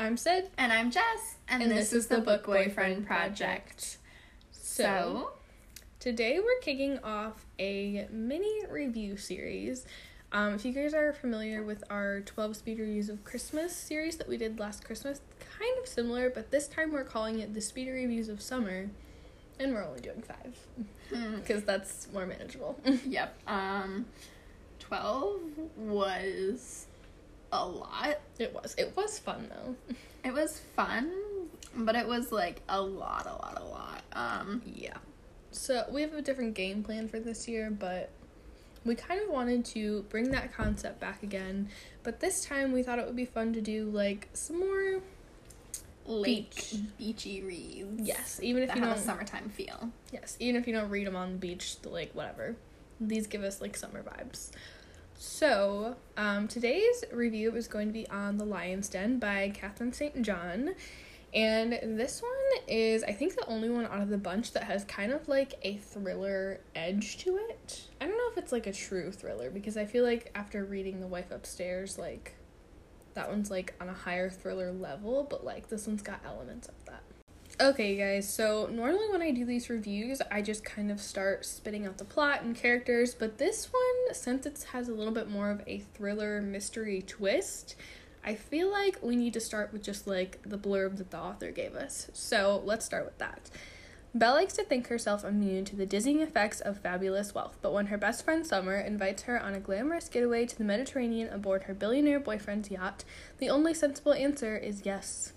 I'm Sid. And I'm Jess. And, And this, is the Book Boyfriend Project. So, today we're kicking off a mini review series. Um, if you guys are familiar with our 12 speed reviews of Christmas series that we did last Christmas, kind of similar, but this time we're calling it the speed reviews of summer. And we're only doing five hmm, because that's more manageable. yep. Um, 12 was a lot. it was. It was fun though. It was fun, but it was like a lot, a lot, a lot. Um, Yeah. So we have a different game plan for this year, but we kind of wanted to bring that concept back again. But this time we thought it would be fun to do like some more lake, Beach. beachy reads. yes, even if you don't a summertime feel. yes, even if you don't read them on the beach, the lake, whatever. These give us like summer vibes. So, um, today's review is going to be on The Lion's Den by Katherine St. John. And this one is, I think, the only one out of the bunch that has kind of like a thriller edge to it. I don't know if it's like a true thriller because I feel like after reading The Wife Upstairs, like that one's like on a higher thriller level, but like this one's got elements of that. Okay, guys, so normally when I do these reviews, I just kind of start spitting out the plot and characters, but this one, since it has a little bit more of a thriller mystery twist, I feel like we need to start with just like the blurb that the author gave us. So let's start with that. Belle likes to think herself immune to the dizzying effects of fabulous wealth, but when her best friend Summer invites her on a glamorous getaway to the Mediterranean aboard her billionaire boyfriend's yacht, the only sensible answer is yes.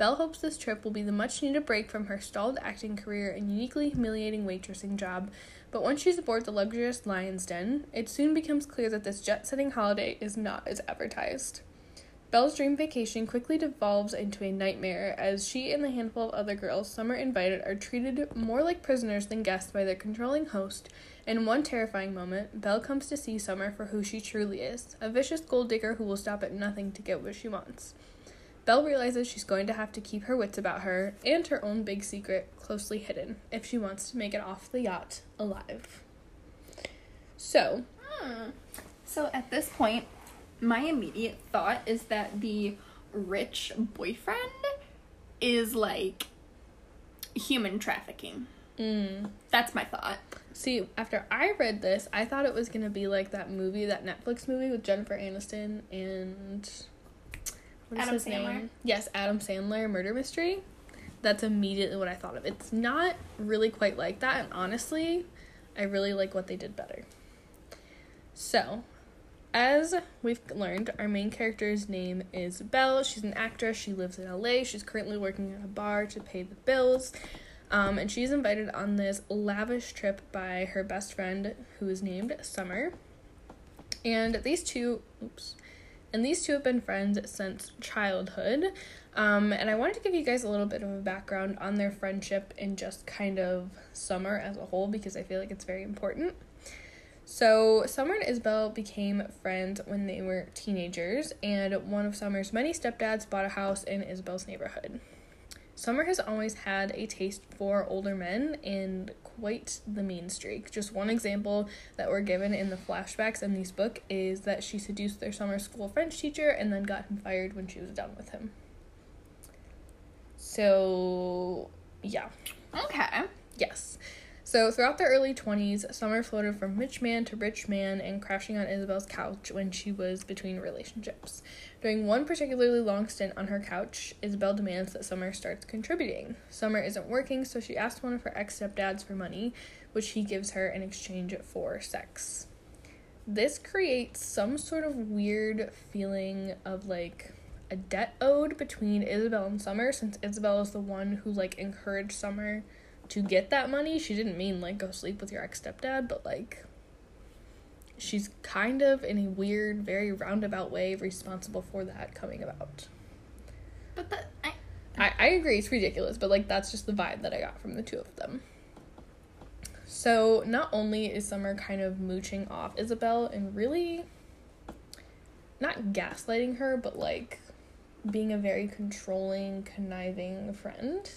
Belle hopes this trip will be the much needed break from her stalled acting career and uniquely humiliating waitressing job. But once she's aboard the luxurious Lion's Den, it soon becomes clear that this jet setting holiday is not as advertised. Belle's dream vacation quickly devolves into a nightmare as she and the handful of other girls Summer invited are treated more like prisoners than guests by their controlling host. In one terrifying moment, Belle comes to see Summer for who she truly is a vicious gold digger who will stop at nothing to get what she wants. Belle realizes she's going to have to keep her wits about her and her own big secret closely hidden if she wants to make it off the yacht alive. So, Hmm. So at this point, my immediate thought is that the rich boyfriend is like human trafficking. mm, That's my thought. see, after I read this, I thought it was going to be like that movie, that Netflix movie with Jennifer Aniston and. What is Adam his Sandler? name? Yes, Adam Sandler, Murder Mystery. That's immediately what I thought of. It's not really quite like that, and honestly, I really like what they did better. So, as we've learned, our main character's name is Belle. She's an actress. She lives in LA. She's currently working at a bar to pay the bills. Um, and she's invited on this lavish trip by her best friend, who is named Summer. And these two, oops, and these two have been friends since childhood. Um, and I wanted to give you guys a little bit of a background on their friendship and just kind of Summer as a whole because I feel like it's very important. So, Summer and Isabel became friends when they were teenagers, and one of Summer's many stepdads bought a house in Isabel's neighborhood. Summer has always had a taste for older men and quite the mean streak. Just one example that we're given in the flashbacks in this book is that she seduced their summer school French teacher and then got him fired when she was done with him. So, yeah. Okay. Yes. So throughout the early 20s, Summer floated from rich man to rich man and crashing on Isabel's couch when she was between relationships. During one particularly long stint on her couch, Isabel demands that Summer starts contributing. Summer isn't working, so she asks one of her ex stepdads for money, which he gives her in exchange for sex. This creates some sort of weird feeling of like a debt owed between Isabel and Summer since Isabel is the one who like encouraged Summer to get that money. She didn't mean like go sleep with your ex stepdad, but like she's kind of in a weird, very roundabout way responsible for that coming about. But that I I, I agree, it's ridiculous, but like that's just the vibe that I got from the two of them. So not only is Summer kind of mooching off Isabel and really not gaslighting her, but like being a very controlling, conniving friend.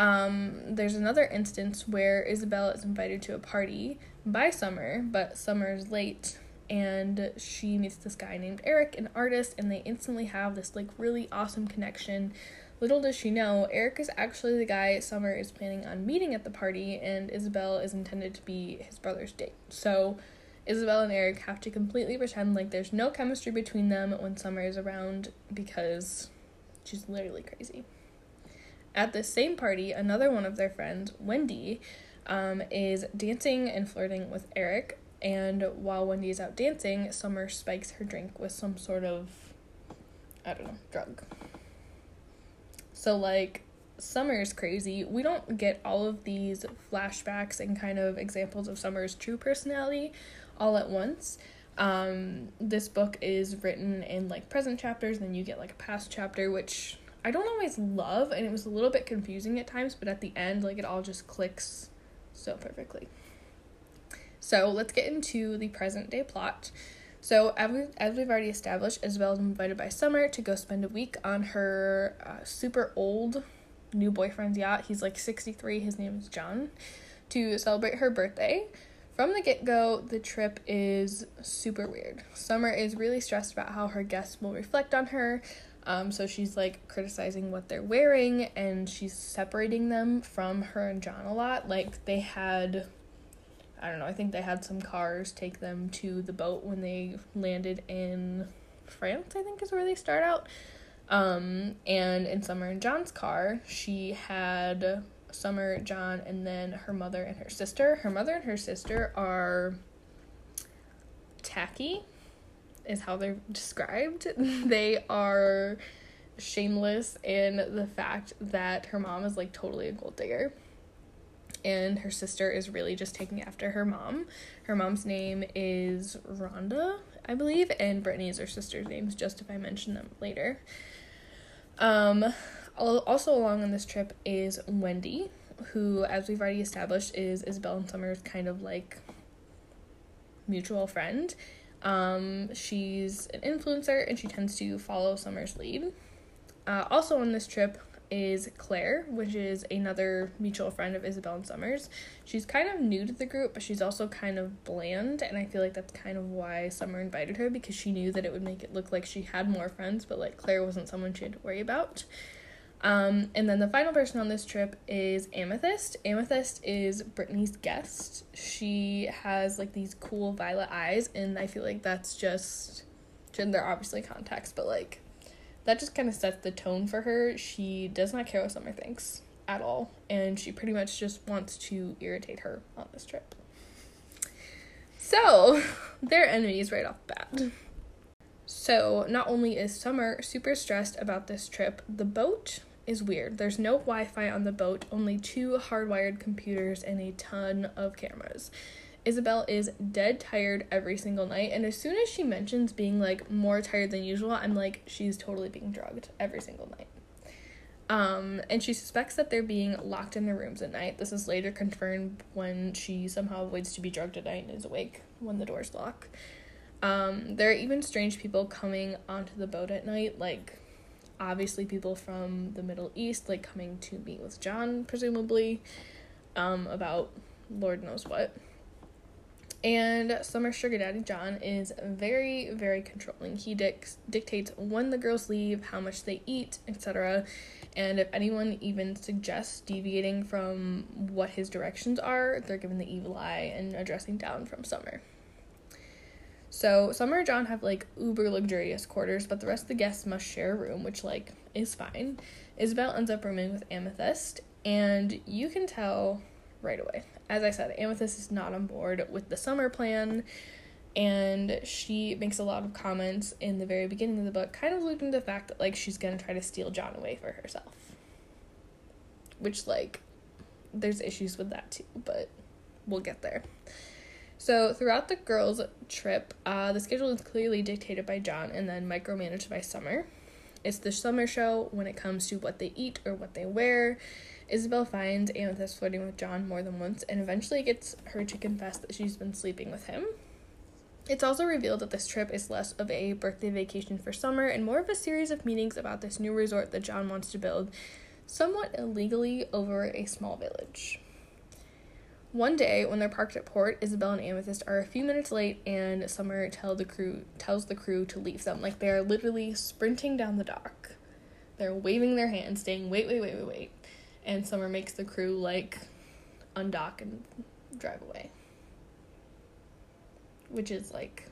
Um, there's another instance where Isabel is invited to a party by Summer, but Summer is late and she meets this guy named Eric, an artist, and they instantly have this like really awesome connection. Little does she know, Eric is actually the guy Summer is planning on meeting at the party, and Isabel is intended to be his brother's date. So, Isabel and Eric have to completely pretend like there's no chemistry between them when Summer is around because she's literally crazy. At this same party, another one of their friends, Wendy, um, is dancing and flirting with Eric. And while Wendy is out dancing, Summer spikes her drink with some sort of, I don't know, drug. So, like, Summer's crazy. We don't get all of these flashbacks and kind of examples of Summer's true personality all at once. Um, this book is written in like present chapters, and then you get like a past chapter, which I don't always love, and it was a little bit confusing at times, but at the end, like it all just clicks so perfectly. So let's get into the present day plot. So, as, we, as we've already established, Isabel is invited by Summer to go spend a week on her uh, super old new boyfriend's yacht. He's like 63, his name is John, to celebrate her birthday. From the get go, the trip is super weird. Summer is really stressed about how her guests will reflect on her. Um, so she's like criticizing what they're wearing and she's separating them from her and John a lot. Like they had, I don't know, I think they had some cars take them to the boat when they landed in France, I think is where they start out. Um, and in Summer and John's car, she had Summer, John, and then her mother and her sister. Her mother and her sister are tacky is how they're described. they are shameless in the fact that her mom is like totally a gold digger. And her sister is really just taking after her mom. Her mom's name is Rhonda, I believe, and Brittany is her sister's names, just if I mention them later. Um, also along on this trip is Wendy, who, as we've already established, is Isabel and Summer's kind of like mutual friend. Um, she's an influencer and she tends to follow Summer's lead. Uh, also on this trip is Claire, which is another mutual friend of Isabel and Summers. She's kind of new to the group, but she's also kind of bland, and I feel like that's kind of why Summer invited her because she knew that it would make it look like she had more friends, but like Claire wasn't someone she had to worry about. Um, and then the final person on this trip is Amethyst. Amethyst is Brittany's guest. She has like these cool violet eyes, and I feel like that's just, they're obviously contacts, but like that just kind of sets the tone for her. She does not care what Summer thinks at all, and she pretty much just wants to irritate her on this trip. So, they're enemies right off the bat. So, not only is Summer super stressed about this trip, the boat is weird. There's no Wi Fi on the boat, only two hardwired computers, and a ton of cameras. Isabel is dead tired every single night, and as soon as she mentions being like more tired than usual, I'm like, she's totally being drugged every single night. Um, and she suspects that they're being locked in their rooms at night. This is later confirmed when she somehow avoids to be drugged at night and is awake when the doors lock. Um, there are even strange people coming onto the boat at night, like obviously people from the Middle East, like coming to meet with John, presumably, um, about Lord knows what. And Summer Sugar Daddy John is very, very controlling. He dic- dictates when the girls leave, how much they eat, etc. And if anyone even suggests deviating from what his directions are, they're given the evil eye and addressing down from Summer. So Summer and John have like uber luxurious quarters, but the rest of the guests must share a room, which like is fine. Isabel ends up rooming with Amethyst, and you can tell right away. As I said, Amethyst is not on board with the summer plan, and she makes a lot of comments in the very beginning of the book, kind of alluding to the fact that like she's gonna try to steal John away for herself. Which like there's issues with that too, but we'll get there. So throughout the girls' trip, uh, the schedule is clearly dictated by John and then micromanaged by Summer. It's the summer show when it comes to what they eat or what they wear. Isabel finds Amethyst flirting with John more than once and eventually gets her to confess that she's been sleeping with him. It's also revealed that this trip is less of a birthday vacation for Summer and more of a series of meetings about this new resort that John wants to build, somewhat illegally over a small village. One day, when they're parked at port, Isabel and Amethyst are a few minutes late, and Summer tell the crew tells the crew to leave them. Like they're literally sprinting down the dock. They're waving their hands, saying, "Wait, wait, wait, wait, wait," and Summer makes the crew like undock and drive away, which is like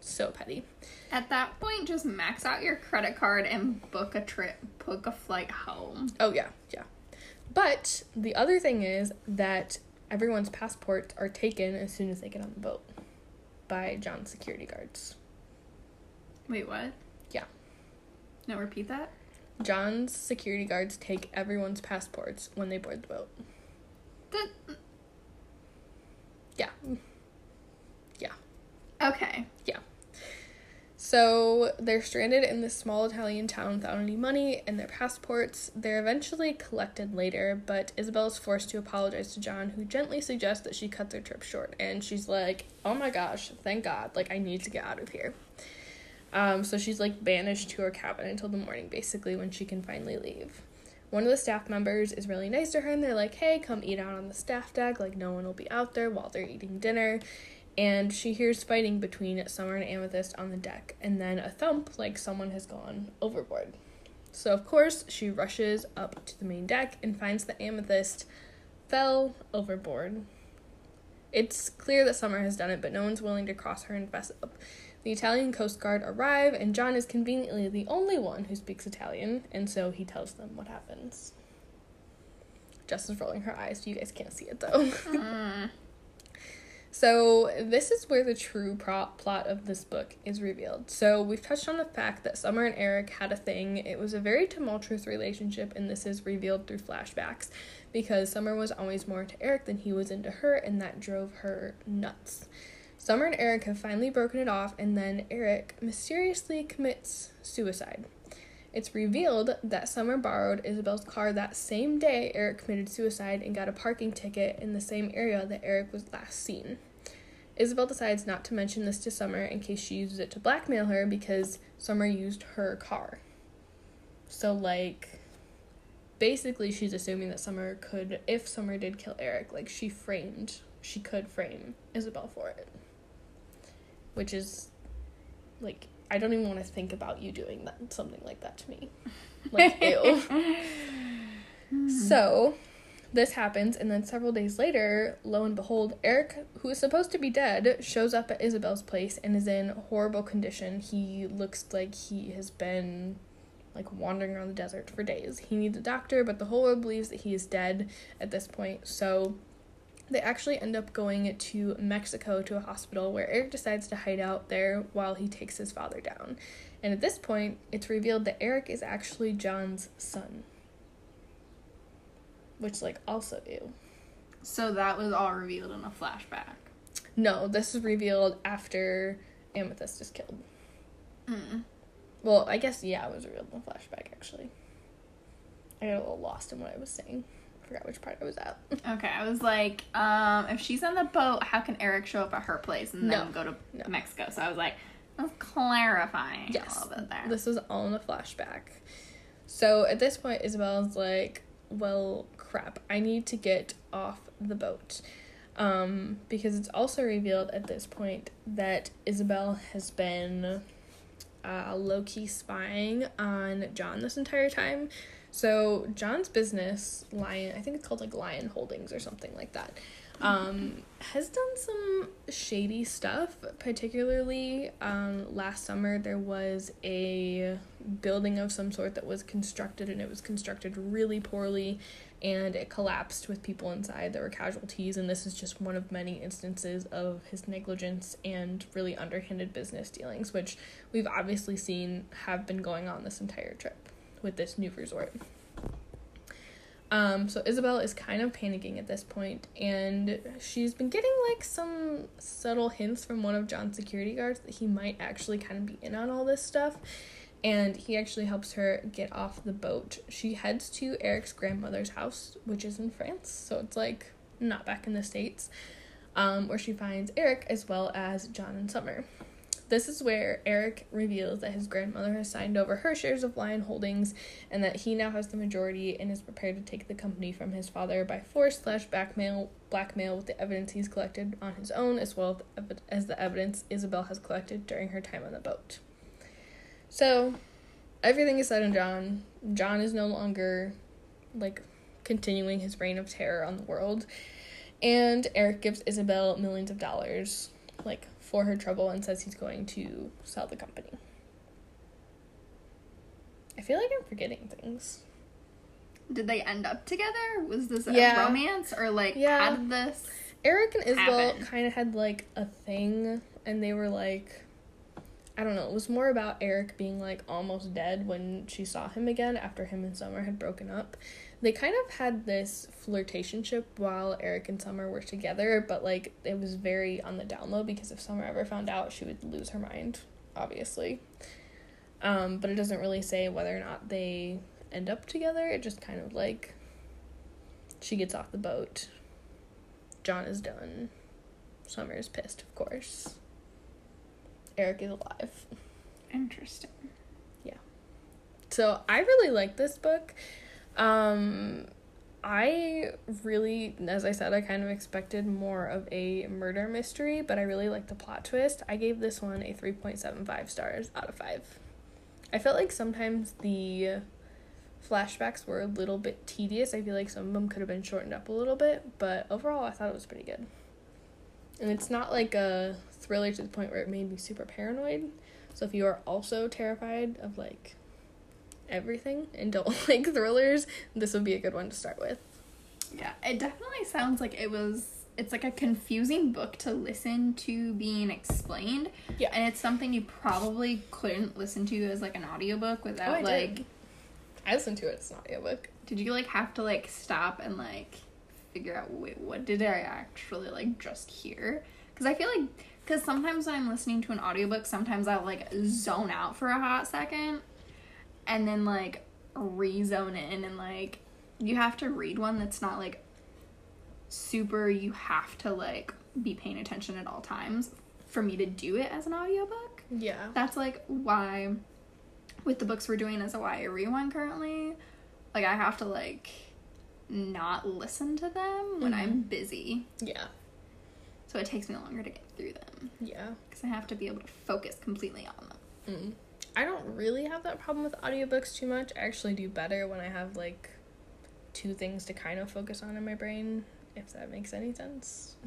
so petty. At that point, just max out your credit card and book a trip, book a flight home. Oh yeah, yeah. But the other thing is that everyone's passports are taken as soon as they get on the boat by John's security guards. Wait, what? Yeah. No, repeat that. John's security guards take everyone's passports when they board the boat. That. Yeah. Yeah. okay. So they're stranded in this small Italian town without any money and their passports. They're eventually collected later, but Isabel is forced to apologize to John, who gently suggests that she cut their trip short. And she's like, "Oh my gosh, thank God! Like I need to get out of here." Um, so she's like banished to her cabin until the morning, basically, when she can finally leave. One of the staff members is really nice to her, and they're like, "Hey, come eat out on the staff deck. Like no one will be out there while they're eating dinner." And she hears fighting between Summer and Amethyst on the deck, and then a thump like someone has gone overboard. So, of course, she rushes up to the main deck and finds that Amethyst fell overboard. It's clear that Summer has done it, but no one's willing to cross her and fess up. The Italian Coast Guard arrive, and John is conveniently the only one who speaks Italian, and so he tells them what happens. Jess is rolling her eyes, you guys can't see it though. Hmm. So, this is where the true plot of this book is revealed. So, we've touched on the fact that Summer and Eric had a thing. It was a very tumultuous relationship, and this is revealed through flashbacks because Summer was always more into Eric than he was into her, and that drove her nuts. Summer and Eric have finally broken it off, and then Eric mysteriously commits suicide. It's revealed that Summer borrowed Isabel's car that same day Eric committed suicide and got a parking ticket in the same area that Eric was last seen. Isabel decides not to mention this to Summer in case she uses it to blackmail her because Summer used her car. So, like, basically, she's assuming that Summer could, if Summer did kill Eric, like, she framed, she could frame Isabel for it. Which is, like, I don't even want to think about you doing that, something like that to me. Like, ew. So, this happens, and then several days later, lo and behold, Eric, who is supposed to be dead, shows up at Isabel's place and is in horrible condition. He looks like he has been like wandering around the desert for days. He needs a doctor, but the whole world believes that he is dead at this point. So they actually end up going to Mexico to a hospital where Eric decides to hide out there while he takes his father down. And at this point, it's revealed that Eric is actually John's son. Which, like, also ew. So that was all revealed in a flashback. No, this is revealed after Amethyst is killed. Mm. Well, I guess, yeah, it was revealed in the flashback, actually. I got a little lost in what I was saying. I forgot which part I was at. Okay, I was like, um, if she's on the boat, how can Eric show up at her place and then go to no. Mexico? So I was like, that's clarifying Yes. a little bit there. This is all in a flashback. So at this point, Isabel's like, well, crap, I need to get off the boat. Um, because it's also revealed at this point that Isabel has been uh, low key spying on John this entire time. So John's business, Lion, I think it's called like Lion Holdings or something like that, um, has done some shady stuff. Particularly, um, last summer there was a building of some sort that was constructed, and it was constructed really poorly, and it collapsed with people inside. There were casualties, and this is just one of many instances of his negligence and really underhanded business dealings, which we've obviously seen have been going on this entire trip with this new resort. Um, so Isabel is kind of panicking at this point, and she's been getting like some subtle hints from one of John's security guards that he might actually kind of be in on all this stuff. And he actually helps her get off the boat. She heads to Eric's grandmother's house, which is in France, so it's like not back in the States, um, where she finds Eric as well as John and Summer. This is where Eric reveals that his grandmother has signed over her shares of Lion Holdings and that he now has the majority and is prepared to take the company from his father by force slash blackmail blackmail with the evidence he's collected on his own as well as the evidence Isabel has collected during her time on the boat. So everything is said in John. John is no longer like continuing his reign of terror on the world. And Eric gives Isabel millions of dollars, like for her trouble, and says he's going to sell the company. I feel like I'm forgetting things. Did they end up together? Was this a Yeah. romance or like Yeah. how did this? Eric and Isabel kind of had like a thing, and they were like, I don't know, it was more about Eric being like almost dead when she saw him again after him and Summer had broken up. They kind of had this flirtationship while Eric and Summer were together, but like it was very on the down low because if Summer ever found out, she would lose her mind, obviously. Um, but it doesn't really say whether or not they end up together. It just kind of like she gets off the boat. John is done. Summer is pissed, of course. Eric is alive. Interesting. Yeah. So I really like this book. Um I really as I said I kind of expected more of a murder mystery, but I really like the plot twist. I gave this one a 3.75 stars out of 5. I felt like sometimes the flashbacks were a little bit tedious. I feel like some of them could have been shortened up a little bit, but overall I thought it was pretty good. And it's not like a thriller to the point where it made me super paranoid. So if you are also terrified of like everything and don't like thrillers, this would be a good one to start with. Yeah, it definitely sounds like it was. It's like a confusing book to listen to being explained. Yeah. And it's something you probably couldn't listen to as like an audiobook without Oh, I like did. I listened to it as an audiobook. did you like have to like stop and like figure out wait what did I actually like just hear? Cuz I feel like cuz sometimes when I'm listening to an audiobook, sometimes I'll like zone out for a hot second and then like re-zone in and like you have to read one that's not like super you have to like be paying attention at all times for me to do it as an audiobook. Yeah. That's like why with the books we're doing as a YA rewind currently, like I have to like not listen to them when I'm busy. Yeah. So it takes me longer to get through them Yeah. because I have to be able to focus completely on them. Mm. I don't really have that problem with audiobooks too much. I actually do better when I have like two things to kind of focus on in my brain, if that makes any sense.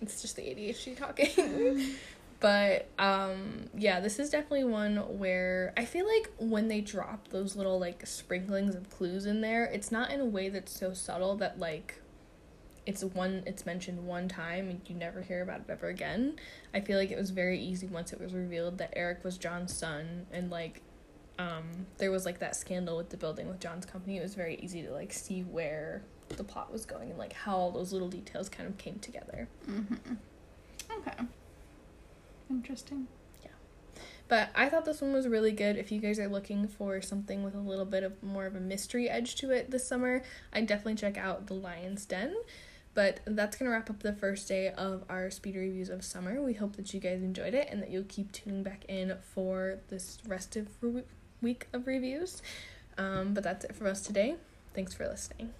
It's just the ADHD talking. but um yeah, this is definitely one where I feel like when they drop those little like sprinklings of clues in there, it's not in a way that's so subtle that like it's one it's mentioned one time and you never hear about it ever again. I feel like it was very easy once it was revealed that Eric was John's son and like um there was like that scandal with the building with John's company. It was very easy to like see where the plot was going and like how all those little details kind of came together. Mm-hmm. Okay. Interesting. Yeah. But I thought this one was really good. If you guys are looking for something with a little bit of more of a mystery edge to it this summer, I'd definitely check out The Lion's Den. But that's going to wrap up the first day of our speed reviews of summer. We hope that you guys enjoyed it and that you'll keep tuning back in for this rest of re- week of reviews. Um, but that's it for us today. Thanks for listening.